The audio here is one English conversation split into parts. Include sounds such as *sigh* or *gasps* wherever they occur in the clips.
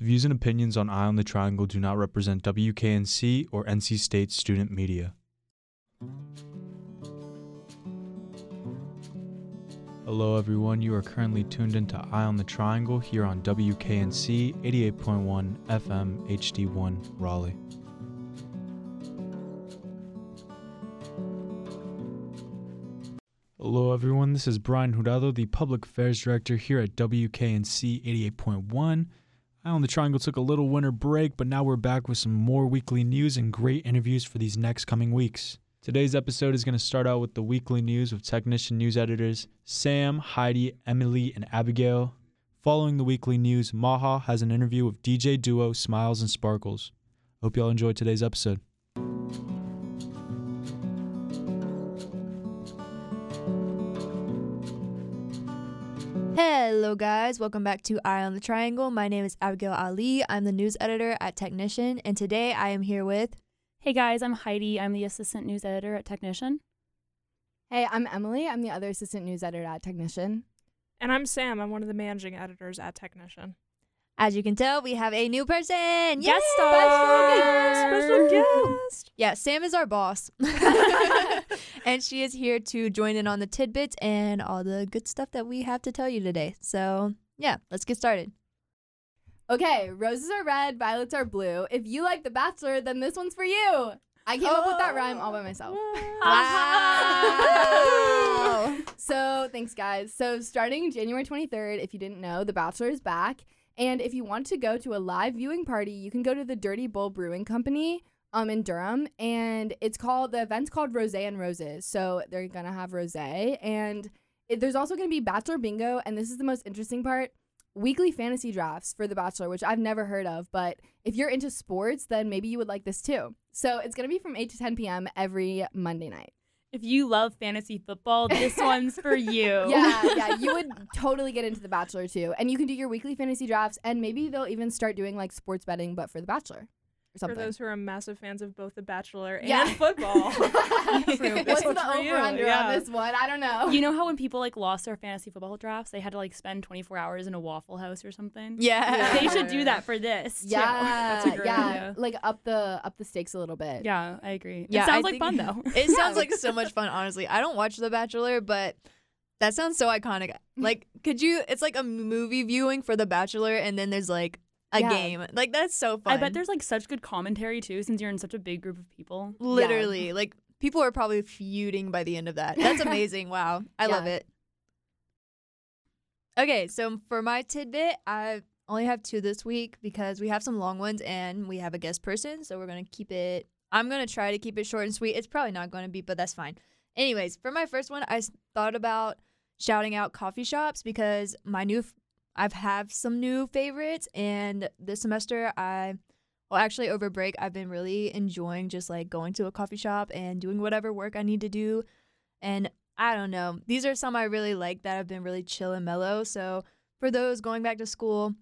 The views and opinions on Eye on the Triangle do not represent WKNC or NC State student media. Hello, everyone. You are currently tuned into Eye on the Triangle here on WKNC 88.1 FM HD1 Raleigh. Hello, everyone. This is Brian Jurado, the Public Affairs Director here at WKNC 88.1. Eye on the Triangle took a little winter break, but now we're back with some more weekly news and great interviews for these next coming weeks. Today's episode is going to start out with the weekly news with technician news editors Sam, Heidi, Emily, and Abigail. Following the weekly news, Maha has an interview with DJ duo Smiles and Sparkles. Hope y'all enjoyed today's episode. Hello, guys. Welcome back to Eye on the Triangle. My name is Abigail Ali. I'm the news editor at Technician, and today I am here with. Hey guys, I'm Heidi. I'm the assistant news editor at Technician. Hey, I'm Emily. I'm the other assistant news editor at Technician. And I'm Sam. I'm one of the managing editors at Technician. As you can tell, we have a new person. Guest Yay! star! Special guest. *laughs* Yeah, Sam is our boss. *laughs* *laughs* and she is here to join in on the tidbits and all the good stuff that we have to tell you today. So, yeah, let's get started. Okay, roses are red, violets are blue. If you like The Bachelor, then this one's for you. I came up with that rhyme all by myself. Wow. So, thanks, guys. So, starting January 23rd, if you didn't know, The Bachelor is back. And if you want to go to a live viewing party, you can go to the Dirty Bull Brewing Company um, in Durham. And it's called, the event's called Rose and Roses. So, they're to have rose. And it, there's also to be Bachelor Bingo. And this is the most interesting part weekly fantasy drafts for The Bachelor, which I've never heard of. But if you're into sports, then maybe you would like this too. So, it's to be from 8 to 10 p.m. every Monday night. If you love fantasy football, this *laughs* one's for you. Yeah, yeah, you would totally get into The Bachelor too. And you can do your weekly fantasy drafts, and maybe they'll even start doing like sports betting, but for The Bachelor or For those who are massive fans of both The Bachelor Yeah. and football. *laughs* *laughs* What's This one's the for you, over under yeah. on this one? I don't know. You know how when people like lost their fantasy football drafts, they had to like spend 24 hours in a Waffle House or something? Yeah. They should do that for this. too. yeah, That's a great yeah, idea. like up the up the stakes a little bit. Yeah, I agree. Yeah, it sounds I like fun though. *laughs* It sounds like so much fun, honestly. I don't watch The Bachelor, but that sounds so iconic. Like, could you? It's like a movie viewing for The Bachelor, and then there's like a Yeah. game. Like that's so fun. I bet there's like such good commentary too, since you're in such a big group of people. literally like people are probably feuding by the end of that. That's *laughs* amazing. wow, I love it. Okay, so for my tidbit, I only have two this week because we have some long ones and we have a guest person, so we're gonna keep it. I'm gonna try to keep it short and sweet. It's probably not gonna be, but that's fine. Anyways, for my first one, I thought about shouting out coffee shops because my new, I've have some new favorites, and this semester I, well, actually over break, I've been really enjoying just like going to a coffee shop and doing whatever work I need to do, and I don't know, these are some I really like that have been really chill and mellow. So for those going back to school,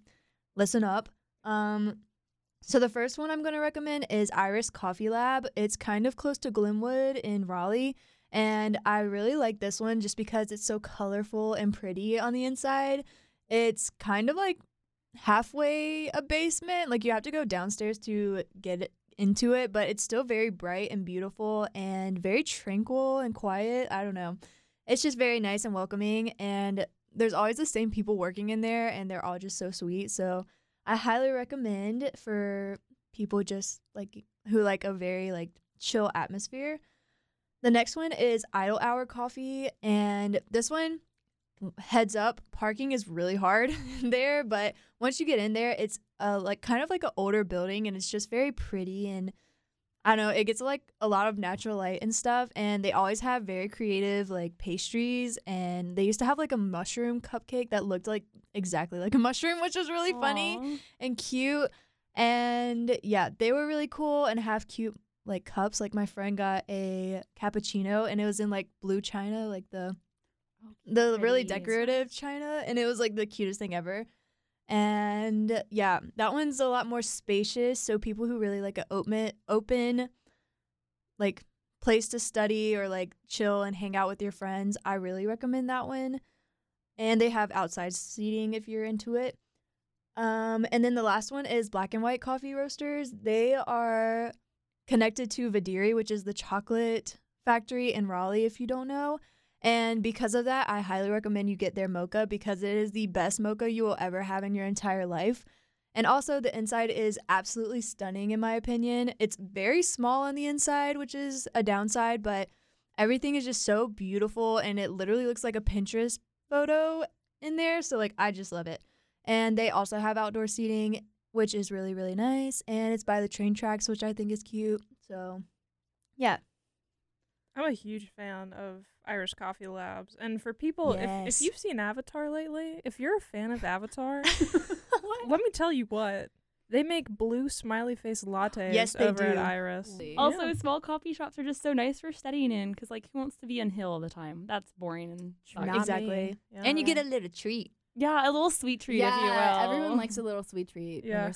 listen up. Um, so the first one I'm going to recommend is Iris Coffee Lab. It's kind of close to Glenwood in Raleigh. And I really like this one just because it's so colorful and pretty on the inside. It's kind of like halfway a basement. Like you have to go downstairs to get into it, but it's still very bright and beautiful and very tranquil and quiet. I don't know. It's just very nice and welcoming. And there's always the same people working in there, and they're all just so sweet. So I highly recommend for people just like who like a very like chill atmosphere. The next one is Idle Hour Coffee, and this one, heads up, parking is really hard *laughs* there, but once you get in there, it's uh like kind of like an older building, and it's just very pretty and I don't know, it gets like a lot of natural light and stuff, and they always have very creative like pastries, and they used to have like a mushroom cupcake that looked like exactly like a mushroom, which was really funny and cute. And yeah, they were really cool and have cute like cups. Like my friend got a cappuccino and it was in like blue china, like the the really decorative china, and it was like the cutest thing ever. And yeah, that one's a lot more spacious. So people who really like an open open like place to study or like chill and hang out with your friends, I really recommend that one. And they have outside seating if you're into it. Um, and then the last one is Black and White Coffee Roasters. They are connected to Videri, which is the chocolate factory in Raleigh, if you don't know. And because of that, I highly recommend you get their mocha because it is the best mocha you will ever have in your entire life. And also, the inside is absolutely stunning, in my opinion. It's very small on the inside, which is a downside, but everything is just so beautiful and it literally looks like a Pinterest photo in there. So, like, I just love it. And they also have outdoor seating, which is really, really nice. And it's by the train tracks, which I think is cute. So, yeah. I'm a huge fan of Iris Coffee Labs. And for people, if, Yes. if you've seen Avatar lately, if you're a fan of Avatar, *laughs* let me tell you what. They make blue smiley face lattes Yes, they over at do. Iris. Holy. Also, Yeah. small coffee shops are just so nice for studying in because, like, who wants to be on hill all the time? That's boring and. Not Exactly. me. And you get a little treat. yeah, a little sweet treat, yeah, if you will. everyone *laughs* likes a little sweet treat. Yeah.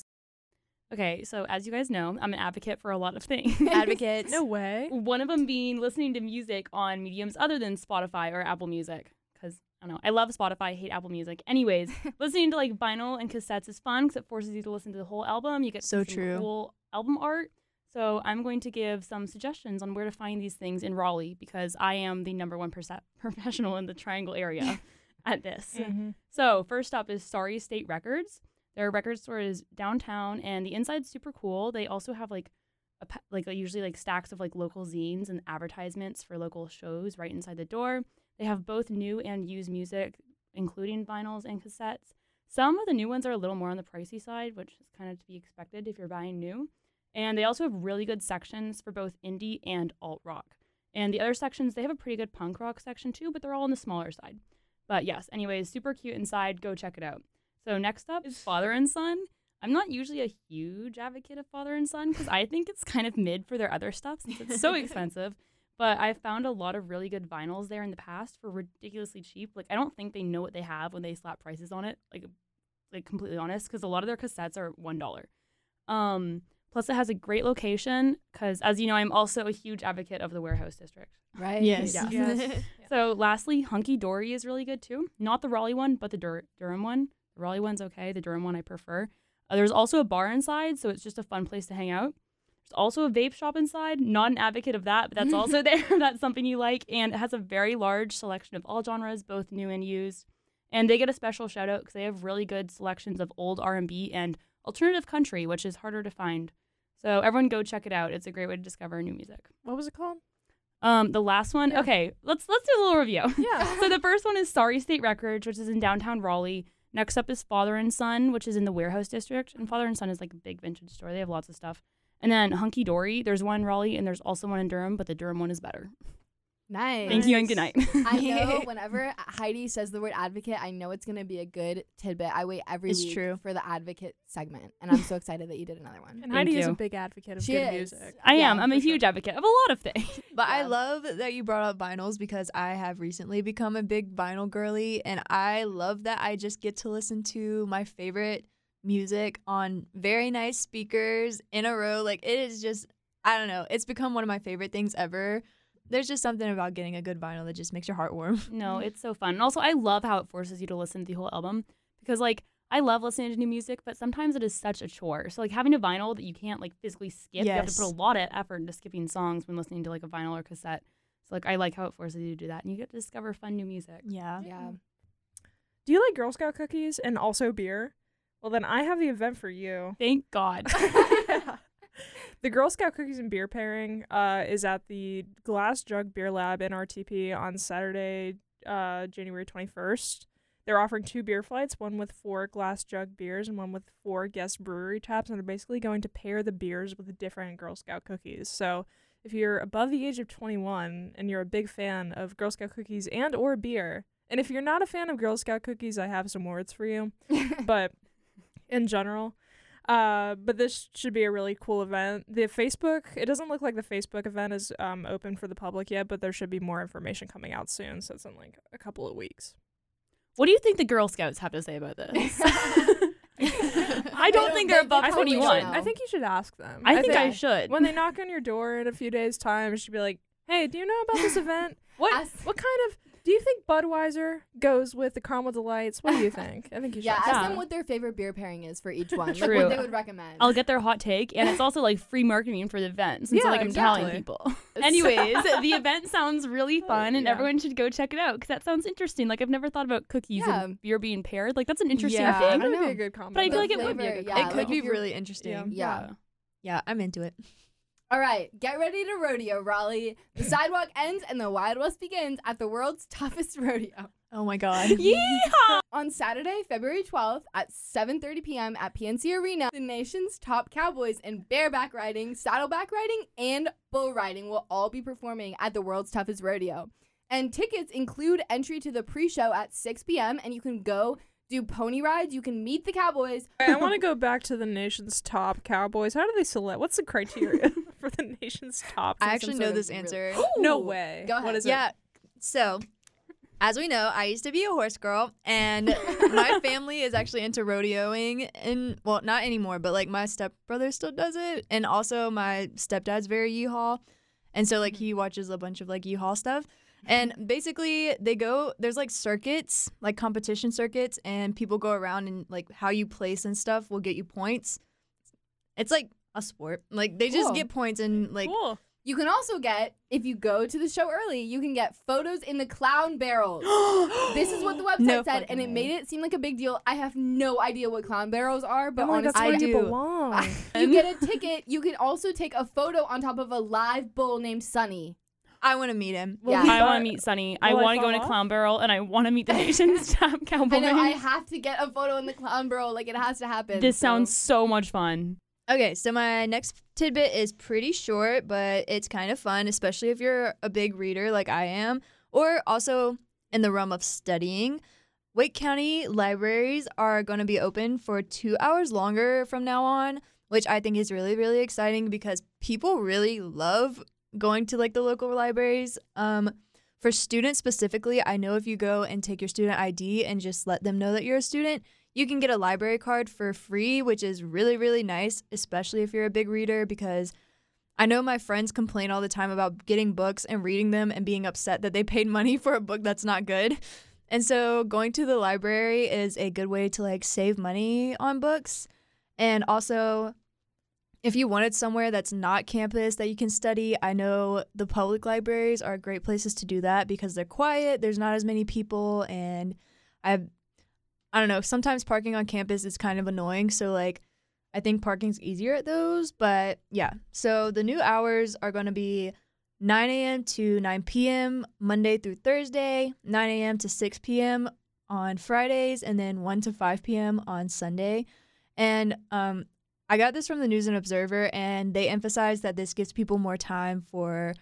Okay, so as you guys know, I'm an advocate for a lot of things. Advocates. *laughs* *laughs* No way. One of them being listening to music on mediums other than Spotify or Apple Music. Because I don't know, I love Spotify, I hate Apple Music. Anyways, *laughs* listening to like vinyl and cassettes is fun because it forces you to listen to the whole album. You get So true. cool album art. So I'm going to give some suggestions on where to find these things in Raleigh because I am the number one perce- professional in the Triangle area at this. Mhm. So first up is Sorry State Records. Their record store is downtown, and the inside's super cool. They also have like a like usually like stacks of like local zines and advertisements for local shows right inside the door. They have both new and used music, including vinyls and cassettes. Some of the new ones are a little more on the pricey side, which is kind of to be expected if you're buying new. And they also have really good sections for both indie and alt rock. And the other sections, they have a pretty good punk rock section too, but they're all on the smaller side. But yes, anyways, super cute inside. Go check it out. So next up is Father and Son. I'm not usually a huge advocate of Father and Son because I think it's kind of mid for their other stuff since it's so *laughs* expensive. But I've found a lot of really good vinyls there in the past for ridiculously cheap. Like I don't think they know what they have when they slap prices on it. Like, like completely honest, because a lot of their cassettes are one dollar. Um, plus it has a great location because, as you know, I'm also a huge advocate of the warehouse district. right. Yes. Yeah. Yes. *laughs* So lastly, Hunky Dory is really good too. Not the Raleigh one, but the Dur- Durham one. The Raleigh one's okay. The Durham one I prefer. Uh, there's also a bar inside, so it's just a fun place to hang out. There's also a vape shop inside. Not an advocate of that, but that's also *laughs* there. if *laughs* That's something you like, and it has a very large selection of all genres, both new and used. And they get a special shout out because they have really good selections of old R&B and alternative country, which is harder to find. So everyone go check it out. It's a great way to discover new music. What was it called? Um, the last one. Yeah. Okay, let's let's do a little review. Yeah. *laughs* so the first one is Sorry State Records, which is in downtown Raleigh. Next up is Father and Son, which is in the Warehouse District. And Father and Son is like a big vintage store. They have lots of stuff. And then Hunky Dory, there's one in Raleigh and there's also one in Durham, but the Durham one is better. *laughs* Nice. Thank you and good night. *laughs* I know *laughs* whenever Heidi says the word advocate, I know it's gonna be a good tidbit. I wait every It's week true. for the advocate segment, and I'm so excited that you did another one. And Thank Heidi is a big advocate of She good is. music. I Yeah, am. I'm a for sure. huge advocate of a lot of things. *laughs* But I love that you brought up vinyls because I have recently become a big vinyl girly and I love that I just get to listen to my favorite music on very nice speakers in a row. Like it is just I don't know, it's become one of my favorite things ever. There's just something about getting a good vinyl that just makes your heart warm. *laughs* No, it's so fun. And also, I love how it forces you to listen to the whole album because, like, I love listening to new music, but sometimes it is such a chore. So, like, having a vinyl that you can't, like, physically skip, you have to put a lot of effort into skipping songs when listening to, like, a vinyl or cassette. So, like, I like how it forces you to do that. And you get to discover fun new music. Yeah. Yeah. Do you like Girl Scout cookies and also beer? Well, then I have the event for you. Thank God. *laughs* *laughs* The Girl Scout cookies and beer pairing uh, is at the Glass Jug Beer Lab in RTP on Saturday, uh, January 21st. They're offering two beer flights, one with four glass jug beers and one with four guest brewery taps, and they're basically going to pair the beers with different Girl Scout cookies. So if you're above the age of 21 and you're a big fan of Girl Scout cookies and or beer, and if you're not a fan of Girl Scout cookies, I have some words for you. *laughs* but in general, uh, but this should be a really cool event. The Facebook, it doesn't look like the Facebook event is um, open for the public yet, but there should be more information coming out soon. So it's in like a couple of weeks. what do you think the Girl Scouts have to say about this? *laughs* I don't don't- think they- they're they above I 21. I think you should ask them. I think I think- should. when they knock on your door in a few days' time, you should be like, "Hey, do you know about this *laughs* event? What Ask- what kind of Do you think Budweiser goes with the caramel delights? What do you think? I think you *laughs* should. Yeah, ask Yeah. them what their favorite beer pairing is for each one. Like True. what they would recommend. I'll get their hot take, and it's also like free marketing for the event. Since Yeah, like I'm telling exactly. people. *laughs* Anyways, *laughs* the event sounds really oh, fun, and yeah. everyone should go check it out because that sounds interesting. Like I've never thought about cookies Yeah. and beer being paired. Like that's an interesting Yeah. thing. That would be know. a good combo. But I feel The like it would be a flavor, good yeah, combo. it could like be really interesting. Yeah. Yeah. Yeah. I'm into it. All right, get ready to rodeo, Raleigh. The sidewalk *laughs* ends and the Wild West begins at the world's toughest rodeo. Oh my god. *laughs* Yeehaw! *laughs* On Saturday, February 12th at 7:30 p.m. at PNC Arena, the nation's top cowboys in bareback riding, saddleback riding, and bull riding will all be performing at the world's toughest rodeo. And tickets include entry to the pre-show at 6 p.m. and you can go do pony rides, you can meet the cowboys. I want to go back to the nation's top cowboys. How do they select? What's the criteria the *laughs* nation's top? I actually know of this really- answer. *gasps* no way. Go ahead. What is yeah. So, as we know, I used to be a horse girl, and *laughs* my family is actually into rodeoing. And well, not anymore, but like my stepbrother still does it, and also my stepdad's very yeehaw, and so like he mm-hmm. watches a bunch of like yeehaw stuff. And basically, they go. There's like circuits, like competition circuits, and people go around and like how you place and stuff will get you points. It's like a sport. Like they just Cool. get points and like Cool. You can also get if you go to the show early, you can get photos in the clown barrels. *gasps* This is what the website No said, and it made it seem like a big deal. I have no idea what clown barrels are, but oh Emily, that's honestly, where you I do. belong. *laughs* you get a ticket. You can also take a photo on top of a live bull named Sunny. I want to meet him. Yeah. I want to meet Sunny. I Will I want to go fall in a clown barrel, and I want to meet the nation's *laughs* top cowboy. I know I have to get a photo in the clown barrel. Like it has to happen. this so- sounds so much fun. Okay, so my next tidbit is pretty short, but it's kind of fun, especially if you're a big reader like I am, or also in the realm of studying. Wake County libraries are going to be open for two hours longer from now on, which I think is really, really exciting because people really love going to like the local libraries. Um, for students specifically, I know if you go and take your student ID and just let them know that you're a student, you can get a library card for free, which is really, really nice, especially if you're a big reader, because I know my friends complain all the time about getting books and reading them and being upset that they paid money *laughs* for a book that's not good. And so going to the library is a good way to like save money on books. And also, if you wanted somewhere that's not campus that you can study, I know the public libraries are great places to do that because they're quiet, there's not as many people, and I've I don't know, sometimes parking on campus is kind of annoying, so like I think parking's easier at those, but yeah. So the new hours are going to be 9 a.m. to 9 p.m. Monday through Thursday, 9 a.m. to 6 p.m. on Fridays, and then 1 to 5 p.m. on Sunday. And um, I got this from the News and Observer, and they emphasize that this gives people more time for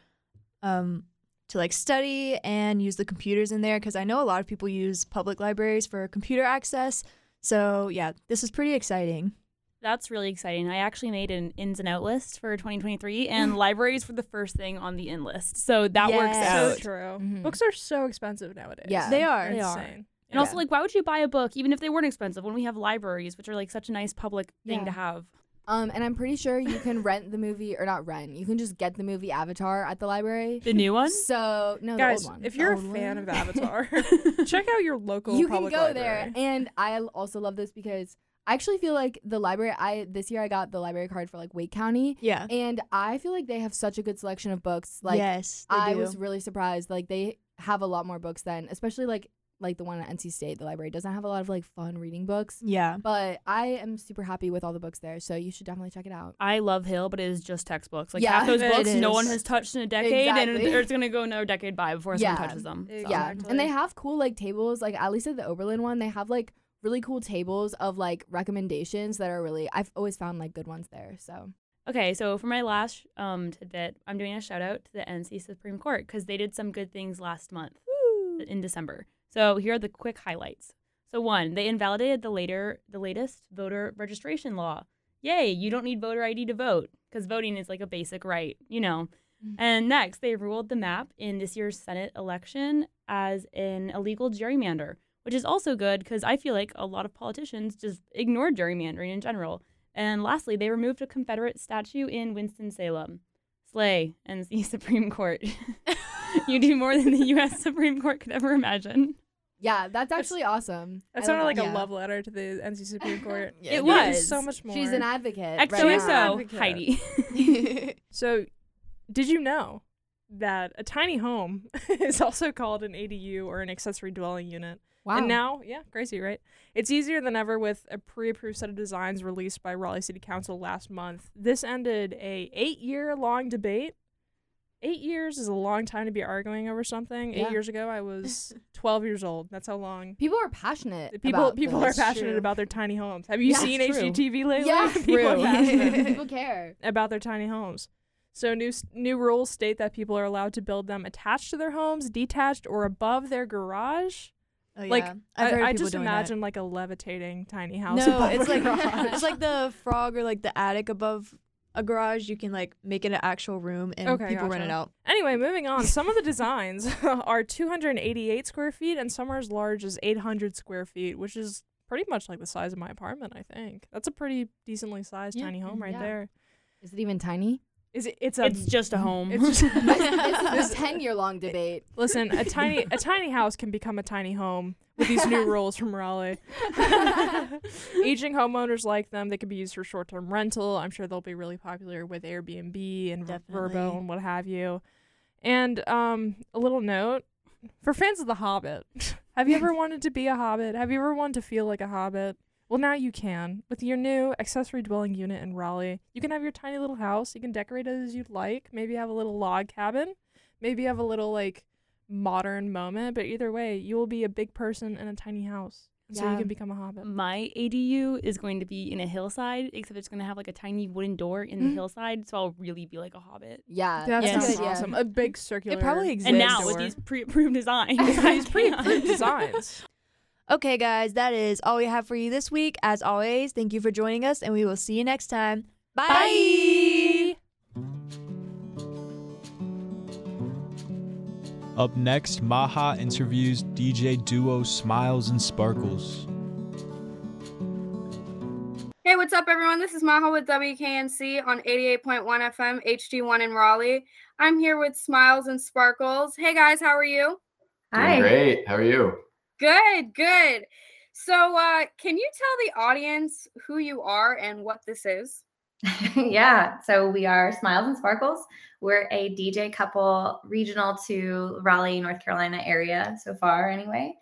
um, to like study and use the computers in there because I know a lot of people use public libraries for computer access. So yeah, this is pretty exciting. That's really exciting. I actually made an ins and out list for 2023, and *laughs* libraries were the first thing on the in list. So that works Yes. So out. true. Mhm. Books are so expensive nowadays. Yeah. They are. They're They are. insane. And also, like, why would you buy a book even if they weren't expensive when we have libraries, which are like such a nice public thing Yeah. to have? Um, and I'm pretty sure you can rent the movie or not rent. You can just get the movie Avatar at the library. The new one? So no, Guys, the old one. if you're a fan one. of Avatar, *laughs* check out your local you can go library. there. And I also love this because I actually feel like the library. I this year I got the library card for like Wake County, Yeah. and I feel like they have such a good selection of books. Like yes, they I do. was really surprised. Like they have a lot more books than, especially like like the one at NC State. The library doesn't have a lot of like fun reading books. yeah. But I am super happy with all the books there, so you should definitely check it out. I love Hill, but it is just textbooks. Like Yeah, half those *laughs* books no one has touched in a decade, and Exactly. or it's gonna go another decade by before someone touches them. So. Yeah, and they have cool like tables. Like at least at the Oberlin one, they have like really cool tables of like recommendations that are really. I've always found like good ones there. So Okay, so for my last um tidbit, I'm doing a shout out to the NC Supreme Court because they did some good things last month in December. So here are the quick highlights. So one, they invalidated the later the latest voter registration law. Yay, you don't need voter ID to vote because voting is like a basic right, you know. Mhm. And next, they ruled the map in this year's Senate election as an illegal gerrymander, which is also good because I feel like a lot of politicians just ignore gerrymandering in general. And lastly, they removed a Confederate statue in Winston-Salem. Slay, and *laughs* the Supreme Court. *laughs* you do more than the *laughs* U.S. Supreme Court could ever imagine. Yeah, that's actually awesome. That sounded like that. a Yeah. love letter to the NC Supreme *laughs* Court. Yeah, It You can do was. so much more. She's an advocate. right XOXO now. Advocate. Heidi. *laughs* So, did you know that a tiny home is also called an ADU or an accessory dwelling unit? Wow. And now, yeah, crazy, right? It's easier than ever with a pre-approved set of designs released by Raleigh City Council last month. This ended a eight-year-long debate. Eight years is a long time to be arguing over something. Yeah. Eight years ago, I was *laughs* 12 years old. That's how long. people are passionate. People about people this. are passionate True. about their tiny homes. Have you Yeah, seen. HGTV lately? Yeah, *laughs* people are *laughs* people care. about their tiny homes. So new new rules state that people are allowed to build them attached to their homes, detached, or above their garage. Oh, Like, yeah. Heard I, I just doing that. imagine like a levitating tiny house. No, above it's like garage. it's like the frog or like the attic above a garage. You can like make it an actual room and Okay, people rent it out. Anyway, moving on. Some of the designs *laughs* are 288 square feet, and some are as large as 800 square feet, which is pretty much like the size of my apartment. I think that's a pretty decently sized Yeah. tiny home right Yeah. there. Is it even tiny? Is it? It's a. it's just a home. it's just- *laughs* *laughs* this, is a ten year long debate. *laughs* Listen, a tiny a tiny house can become a tiny home with these new rules from Raleigh. Aging homeowners like them. They can be used for short term rental. I'm sure they'll be really popular with Airbnb and Ver- Vrbo and what have you. And um, a little note for fans of The Hobbit. Have you ever wanted to be a hobbit? Have you ever wanted to feel like a hobbit? Well, now you can. With your new accessory dwelling unit in Raleigh, you can have your tiny little house. You can decorate it as you'd like. Maybe have a little log cabin. Maybe have a little like modern moment. But either way, you will be a big person in a tiny house. And So you can become a hobbit. My ADU is going to be in a hillside, except it's going to have like a tiny wooden door in the Mhm. hillside, so I'll really be like a hobbit. Yeah, that's Yes. sounds a good idea. awesome. A big circular. It probably exists. And now door. *laughs* *laughs* with these pre-approved *laughs* designs, these pre-approved designs. Okay, guys, that is all we have for you this week. As always, thank you for joining us, and we will see you next time. Bye. Bye. Up next, Maha interviews DJ duo Smiles and Sparkles. Hey, what's up, everyone? This is Maha with WKNC on 88.1 FM HD1 in Raleigh. I'm here with Smiles and Sparkles. Hey, guys, how are you? Doing great. How are you? Good, good. So, uh, can you tell the audience who you are and what this is? *laughs* yeah. So we are Smiles and Sparkles. We're a DJ couple regional to Raleigh, North Carolina area so far, anyway.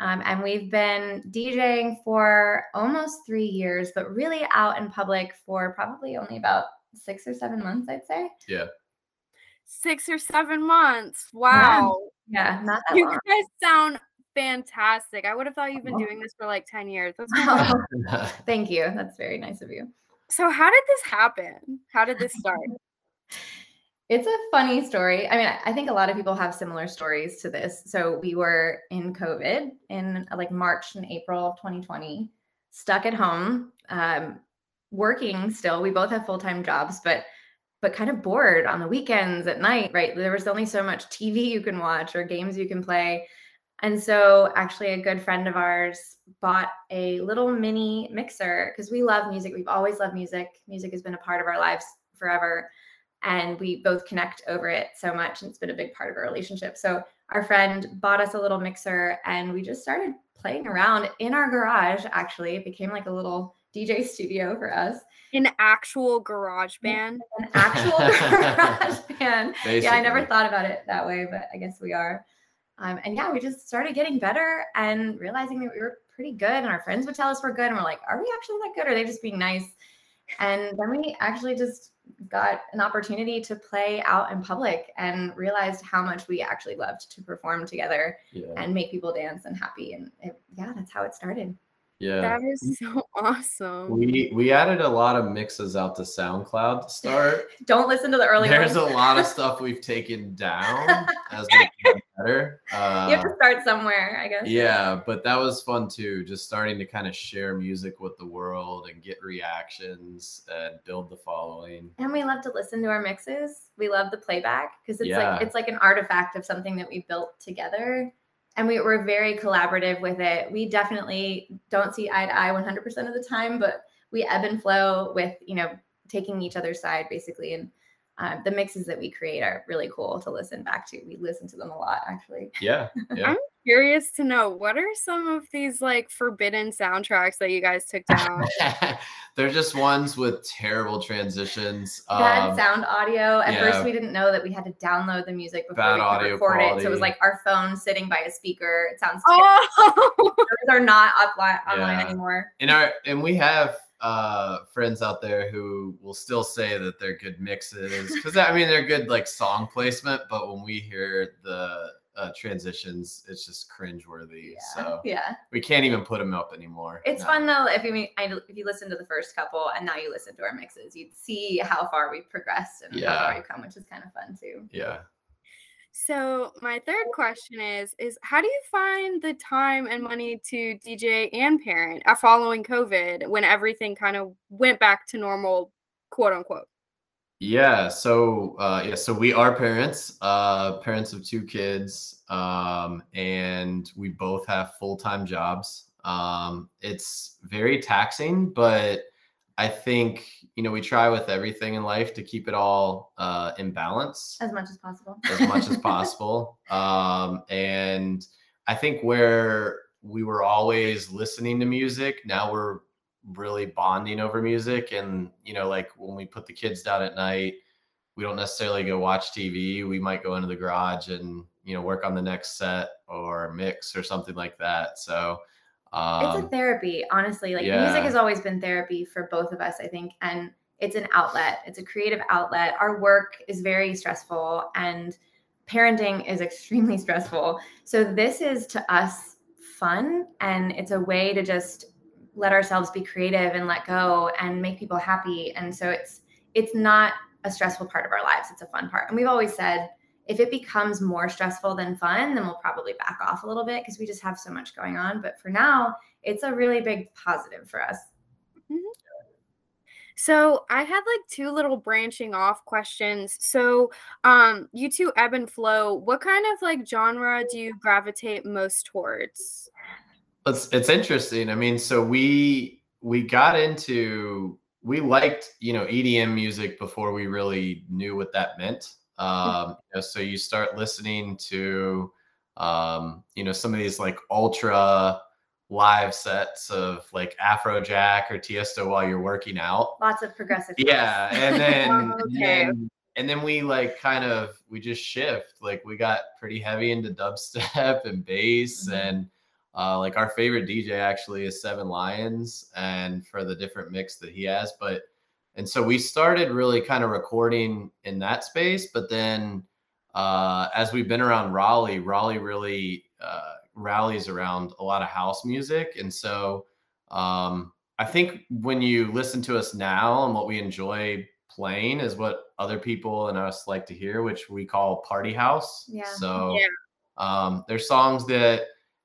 Um, and we've been DJing for almost three years, but really out in public for probably only about six or seven months, I'd say. Yeah. Six or seven months. Wow. Yeah, not that You long. guys sound fantastic. I would have thought you've been doing this for like 10 years. That's *laughs* cool. *laughs* Thank you. That's very nice of you. so, how did this happen? How did this start? *laughs* It's a funny story. I mean, I- I think a lot of people have similar stories to this. So we were in COVID in uh, like March and April of 2020, stuck at home, um, working still. We both have full time jobs, but but kind of bored on the weekends at night. Right, there was only so much TV you can watch or games you can play. And so, actually, a good friend of ours bought a little mini mixer because we love music. We've always loved music. Music has been a part of our lives forever and we both connect over it so much and it's been a big part of our relationship so our friend bought us a little mixer and we just started playing around in our garage actually it became like a little dj studio for us An actual garage band. an actual *laughs* garage *laughs* band yeah i never thought about it that way but i guess we are um, and yeah we just started getting better and realizing that we were pretty good and our friends would tell us we're good and we're like are we actually that good or are they just being nice and then we actually just got an opportunity to play out in public and realized how much we actually loved to perform together Yeah. and make people dance and happy and it, yeah that's how it started Yeah. That is so *laughs* awesome. We we added a lot of mixes out to SoundCloud to start. *laughs* don't listen to the early There's a lot of *laughs* stuff we've taken down as we get better. Uh, you have to start somewhere i guess yeah, but that was fun too. Just starting to kind of share music with the world and get reactions and build the following. and we love to listen to our mixes we love the playback because it's Yeah. like it's like an artifact of something that we built together and we were very collaborative with it we definitely don't see eye to eye 100% of the time but we ebb and flow with you know taking each other's side basically and uh, the mixes that we create are really cool to listen back to. We listen to them a lot, actually. Yeah. Yeah. I'm curious to know what are some of these like forbidden soundtracks that you guys took down? *laughs* They're just ones with terrible transitions. Bad Um, sound audio. At yeah. first, we didn't know that we had to download the music before Bad we could audio record it. So it was like our phone sitting by a speaker. It sounds terrible. oh, Those are not upli- online Yeah. anymore. and our and we have uh friends out there who will still say that they're good mixes because i mean they're good like song placement but when we hear the uh, transitions it's just cringeworthy Yeah. so yeah. we can't even put them up anymore It's No. fun though if you mean I, if you listen to the first couple and now you listen to our mixes, you'd see how far we've progressed and how far we've come, which is kind of fun too. yeah so my third question is is how do you find the time and money to DJ and parent uh, following COVID when everything kind of went back to normal, quote unquote? Yeah, so uh yeah, so we are parents, uh parents of two kids, um, and we both have full-time jobs. Um, it's very taxing, but I think, you know, we try with everything in life to keep it all uh in balance As much as possible. as much as *laughs* possible. Um, and I think where we were always listening to music, now we're really bonding over music. And, you know, like when we put the kids down at night, we don't necessarily go watch TV. We might go into the garage and, you know, work on the next set or mix or something like that. So, it's a um, therapy, honestly. Like yeah. music has always been therapy for both of us, I think. And it's an outlet, it's a creative outlet. Our work is very stressful and parenting is *laughs* extremely stressful. So this is to us fun and it's a way to just let ourselves be creative and let go and make people happy. And so it's it's not a stressful part of our lives. It's a fun part. And we've always said if it becomes more stressful than fun, then we'll probably back off a little bit because we just have so much going on. But for now, it's a really big positive for us. So I had like two little branching off questions. So um you two ebb and flow. What kind of like genre do you gravitate most towards? it's it's interesting. I mean, so we we got into we liked you know EDM music before we really knew what that meant. Um, you know, so you start listening to um, you know some of these like ultra live sets of like Afrojack or Tiesto while you're working out. Lots of progressive. Yeah, and then, *laughs* and Okay. then and then we like kind of we just shift. Like we got pretty heavy into dubstep *laughs* and bass Mhm. and uh like our favorite DJ actually is Seven Lions and for the different mix that he has, but and so we started really kind of recording in that space, but then uh as we've been around Raleigh, Raleigh really uh rallies around a lot of house music and so um I think when you listen to us now and what we enjoy playing is what other people and us like to hear, which we call party house. Yeah. So Yeah. um, there's songs that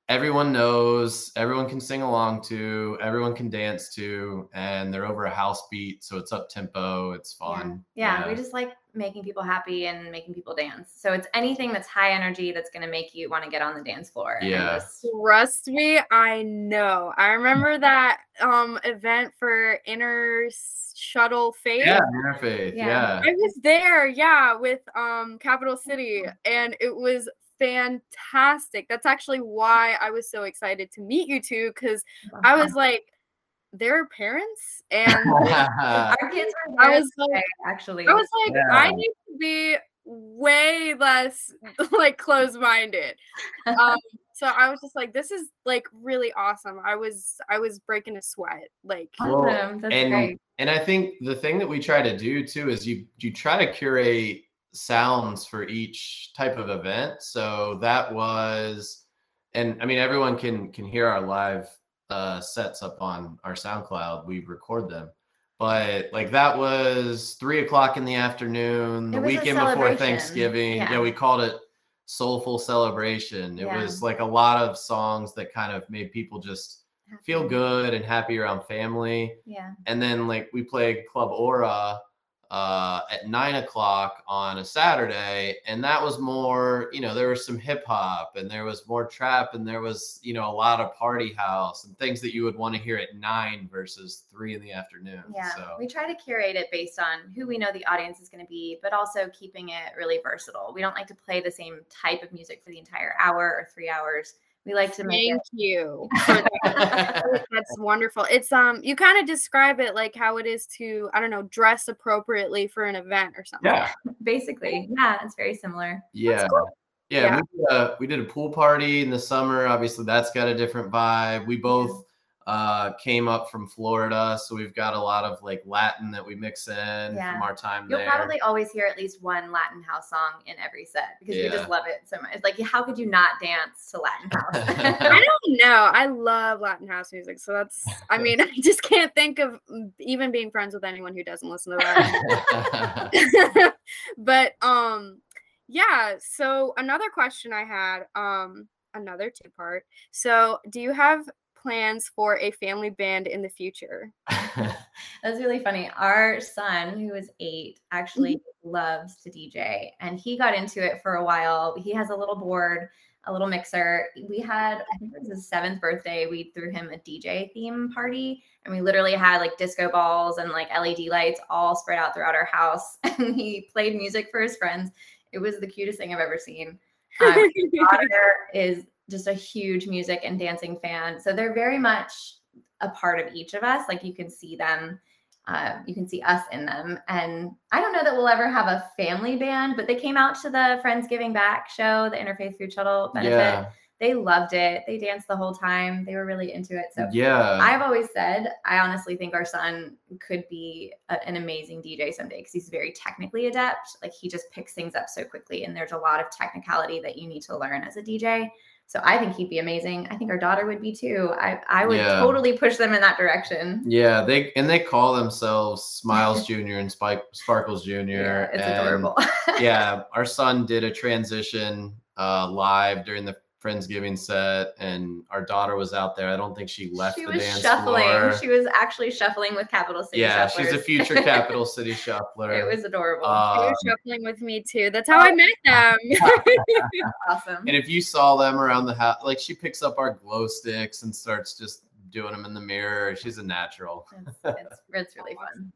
everyone knows, everyone can sing along to, everyone can dance to, and they're over a house beat, so it's up tempo, it's Yeah. fun. Yeah, we just like making people happy and making people dance. So it's anything that's high energy that's going to make you want to get on the dance floor. and Yeah. just- Trust me, I know. I remember *laughs* that um event for Inner Shuttle Faith. yeah, interfaith. Yeah. Yeah. I was there, yeah, with um Capital City, and it was fantastic. That's actually why I was so excited to meet you two because I was like, they're parents, and *laughs* Our kids were I was like, actually. I was like, I need to be way less *laughs* like close-minded. Um, so I was just like, this is like really awesome. I was I was breaking a sweat. Like, Well, awesome. That's and great. and I think the thing that we try to do too is you you try to curate sounds for each type of event. So that was, and I mean everyone can can hear our live uh, sets up on our SoundCloud. We record them, but like that was three o'clock in the afternoon, the It was a weekend before. Thanksgiving. Yeah. yeah, we called it soulful celebration. It Yeah. was like a lot of songs that kind of made people just feel good and happy around family Yeah. and then like we played club aura uh, at nine o'clock on a Saturday, and that was more, you know, there was some hip hop and there was more trap and there was, you know, a lot of party house and things that you would want to hear at nine versus three in the afternoon. Yeah, So we try to curate it based on who we know the audience is going to be, but also keeping it really versatile. We don't like to play the same type of music for the entire hour or three hours. We like to make Thank it. you. *laughs* that. That's wonderful. It's um you kind of describe it like how it is to I don't know dress appropriately for an event or something. yeah, *laughs* Basically, yeah, it's very similar. yeah. Yeah, Yeah. We, did a, we did a pool party in the summer. Obviously, that's got a different vibe. We both uh, came up from Florida, so we've got a lot of like Latin that we mix in Yeah. from our time You'll there. probably always hear at least one Latin house song in every set because we just love it so much. Like, how could you not dance to Latin *laughs* house? *laughs* I don't know. I love Latin house music, so that's. I mean, I just can't think of even being friends with anyone who doesn't listen to that. *laughs* but um, yeah. So another question I had, um, another two part. So, do you have plans for a family band in the future? *laughs* That's really funny. Our son, who is eight, actually Mm-hmm. loves to DJ and he got into it for a while. He has a little board, a little mixer. We had, I think it was his seventh birthday, we threw him a DJ theme party and we literally had like disco balls and like LED lights all spread out throughout our house. *laughs* And he played music for his friends. It was the cutest thing I've ever seen. Um, *laughs* daughter is just a huge music and dancing fan. So they're very much a part of each of us. Like you can see them, uh, you can see us in them. And I don't know that we'll ever have a family band, but they came out to the Friends Giving Back show, the Interfaith Food Shuttle benefit. yeah, They loved it. They danced the whole time. They were really into it. So yeah. I've always said, I honestly think our son could be a- an amazing DJ someday because he's very technically adept. Like he just picks things up so quickly, and there's a lot of technicality that you need to learn as a DJ. So I think he'd be amazing. I think our daughter would be too. I, I would Yeah. totally push them in that direction. Yeah, they and they call themselves Smiles *laughs* Junior and Spike Sparkles Junior. Yeah, it's and, adorable. *laughs* yeah, our son did a transition uh, live during the Friendsgiving set, and our daughter was out there. I don't think she left she the was dance shuffling. floor. She was actually shuffling with Capital City. yeah, she's a future Capital *laughs* City shuffler. It was adorable. They Um, were shuffling with me too. That's how I met *laughs* them. *laughs* awesome. and if you saw them around the house, like she picks up our glow sticks and starts just doing them in the mirror. She's a natural. It's, it's, it's really fun.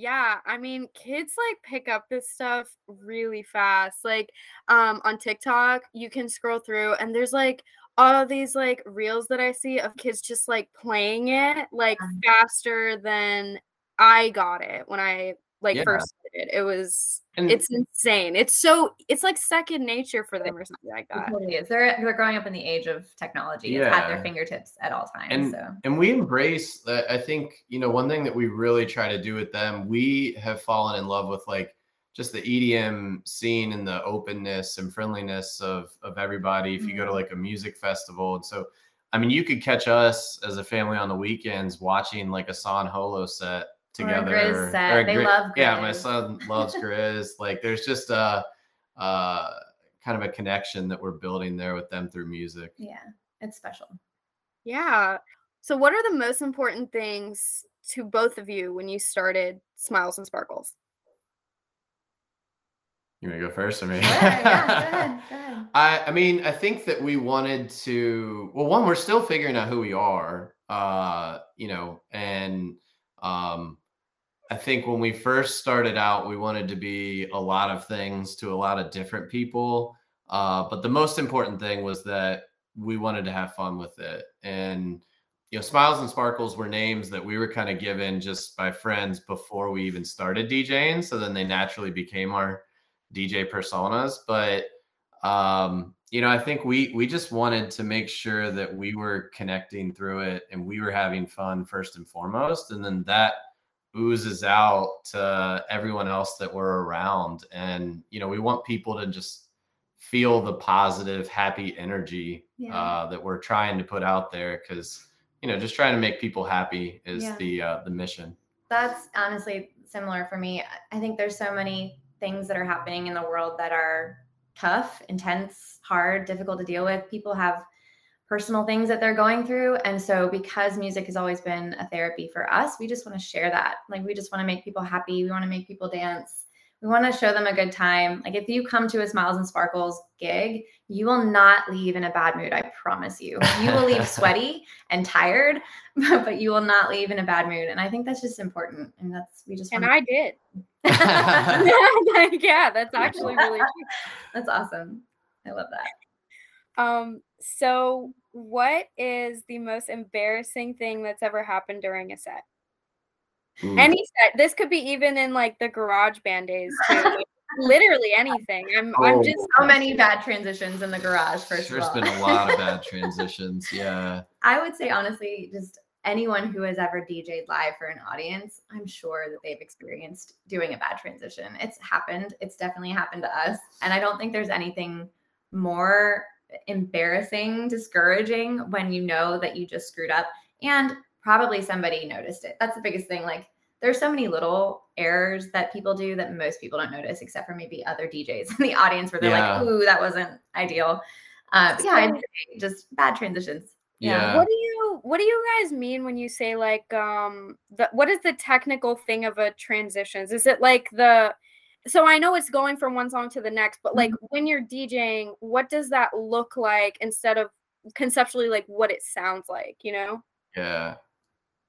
Yeah, I mean, kids like pick up this stuff really fast. Like, um, on TikTok, you can scroll through and there's like all these like reels that I see of kids just like playing it like faster than I got it when I like Yeah. first it. It was And it's insane. It's so it's like second nature for them or something like It that. totally is. They're they're growing up in the age of technology. It's at their fingertips at all times. And- so and we embrace that i think you know one thing that we really try to do with them we have fallen in love with like just the edm scene and the openness and friendliness of of everybody if you go to Mhm. like a music festival and so i mean you could catch us as a family on the weekends watching like a san holo set Or a together Grizz set. or a They Gri- love yeah my son loves *laughs* grizz like there's just a uh kind of a connection that we're building there with them through music yeah, it's special. Yeah. So what are the most important things to both of you when you started Smiles and Sparkles? you want to go first or me Sure, yeah, go ahead. *laughs* Go ahead. I I mean, I think that we wanted to well, one, we're still figuring out who we are. Uh, you know, and um I think when we first started out, we wanted to be a lot of things to a lot of different people. Uh, but the most important thing was that we wanted to have fun with it. And you know, Smiles and Sparkles were names that we were kind of given just by friends before we even started DJing. So then they naturally became our DJ personas. But um you know i think we we just wanted to make sure that we were connecting through it and we were having fun first and foremost and then that oozes out to everyone else that we're around and you know we want people to just feel the positive happy energy Yeah. uh that we're trying to put out there because you know just trying to make people happy is Yeah. the uh the mission That's honestly similar for me. I think there's so many things that are happening in the world that are tough, intense, hard, difficult to deal with. People have personal things that they're going through. And so, because music has always been a therapy for us, we just want to share that. Like, we just want to make people happy. We want to make people dance. We want to show them a good time. Like, if you come to a Smiles and Sparkles gig, you will not leave in a bad mood. I promise you. You will leave *laughs* sweaty and tired, *laughs* but you will not leave in a bad mood. And I think that's just important. And that's, we just And want I did. *laughs* yeah, that's actually really true. That's awesome. I love that. Um, so what is the most embarrassing thing that's ever happened during a set? Ooh. Any set. This could be even in like the garage band days too. Literally anything. I'm I'm Oh. just So many bad transitions in the garage, first There's of all. been a lot of bad *laughs* transitions. Yeah. I would say honestly, just anyone who has ever DJ'd live for an audience, I'm sure that they've experienced doing a bad transition. It's happened. It's definitely happened to us. And I don't think there's anything more embarrassing, discouraging when you know that you just screwed up and probably somebody noticed it. That's the biggest thing. Like there's so many little errors that people do that most people don't notice, except for maybe other DJs *laughs* in the audience where they're Yeah. like, ooh, that wasn't ideal. Uh, but yeah, just bad transitions. Yeah. what do you what do you guys mean when you say like um the what is the technical thing of a transitions? Is it like the so I know it's going from one song to the next, but like when you're DJing, what does that look like instead of conceptually like what it sounds like, you know? Yeah.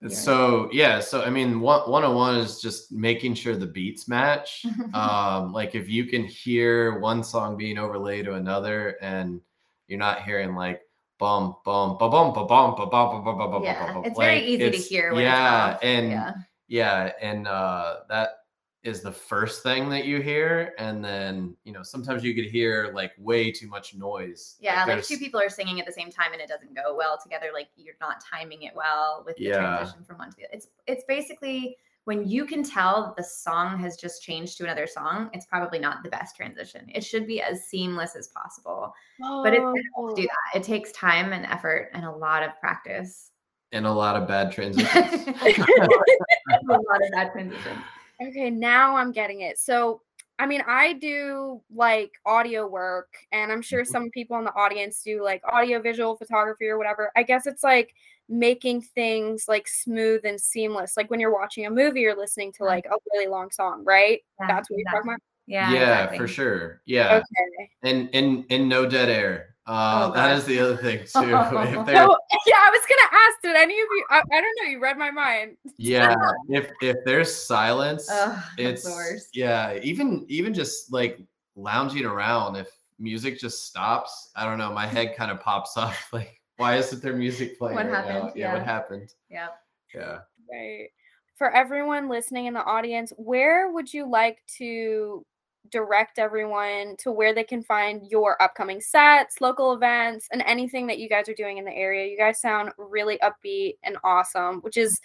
Yeah. So yeah, so I mean, one one on one is just making sure the beats match. *laughs* um, like if you can hear one song being overlaid to another, and you're not hearing like bum bum ba bum ba bum ba bum ba bum ba bum Yeah, bum. it's very easy to hear yeah, and yeah. yeah, and uh, that is the first thing that you hear, and then you know sometimes you could hear like way too much noise. Yeah, like, there's- two people are singing at the same time and it doesn't go well together. Like you're not timing it well with the Yeah. transition from one to the other. It's it's basically when you can tell the song has just changed to another song, it's probably not the best transition. It should be as seamless as possible. But it's difficult to do oh. that. It takes time and effort and a lot of practice. and a lot of bad *laughs* transitions. a lot of bad transitions. Okay, now I'm getting it. So, I mean, I do like audio work, and I'm sure mm-hmm. some people in the audience do like audio visual photography or whatever. I guess it's like making things like smooth and seamless. Like when you're watching a movie or listening to like a really long song, right? Yeah, That's what you're talking about. Yeah, yeah, exactly. for sure. Yeah. Okay. and and and no dead air. Uh, Oh, that is the other thing *laughs* too. *laughs* if there, So, yeah, I was gonna ask. Did any of you? I, I don't know. You read my mind. *laughs* yeah, if if there's silence, it's yeah. Even even just like lounging around, if music just stops, I don't know. My head kind of pops up. Like, why isn't there music playing? What right happened? Yeah, what happened? Yeah. Yeah. Right. For everyone listening in the audience, where would you like to direct everyone to where they can find your upcoming sets, local events, and anything that you guys are doing in the area? You guys sound really upbeat and awesome, which is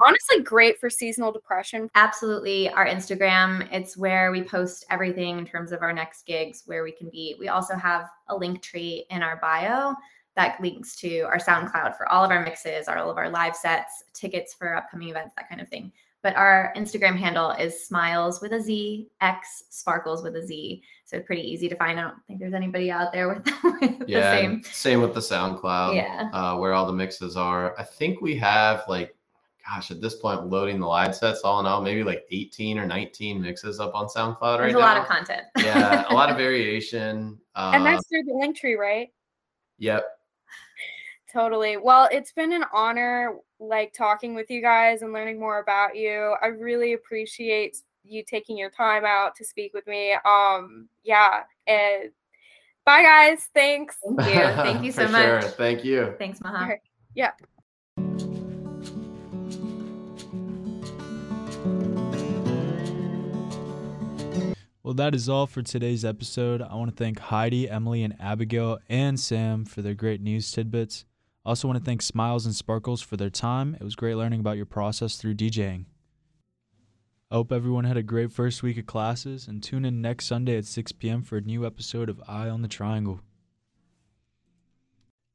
honestly great for seasonal depression. Absolutely. Our Instagram, it's where we post everything in terms of our next gigs, where we can be. We also have a Linktree in our bio that links to our SoundCloud for all of our mixes, all of our live sets, tickets for upcoming events, that kind of thing. But our Instagram handle is smiles with a Z, X sparkles with a Z. So pretty easy to find. I don't think there's anybody out there with, *laughs* with Yeah. the same. Same with the SoundCloud. Yeah. Uh, where all the mixes are. I think we have like, gosh, at this point, loading the live sets all in all, maybe like 18 or 19 mixes up on SoundCloud right now. There's a lot of content. yeah, a lot of *laughs* variation. Um, and that's through the Linktree, right? yep. Totally. Well, it's been an honor like talking with you guys and learning more about you. I really appreciate you taking your time out to speak with me. Um yeah, and bye guys. Thanks. Thank you. *laughs* Thank you so For much. Sure. Thank you. Thanks, Maha. Okay. Yeah. Well, that is all for today's episode. I want to thank Heidi, Emily, and Abigail and Sam for their great news tidbits. I also want to thank Smiles and Sparkles for their time. It was great learning about your process through DJing. I hope everyone had a great first week of classes and tune in next Sunday at 6 p.m. for a new episode of Eye on the Triangle.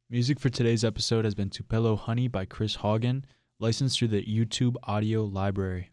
Music for today's episode has been Tupelo Honey by Chris Haugen, licensed through the YouTube Audio Library.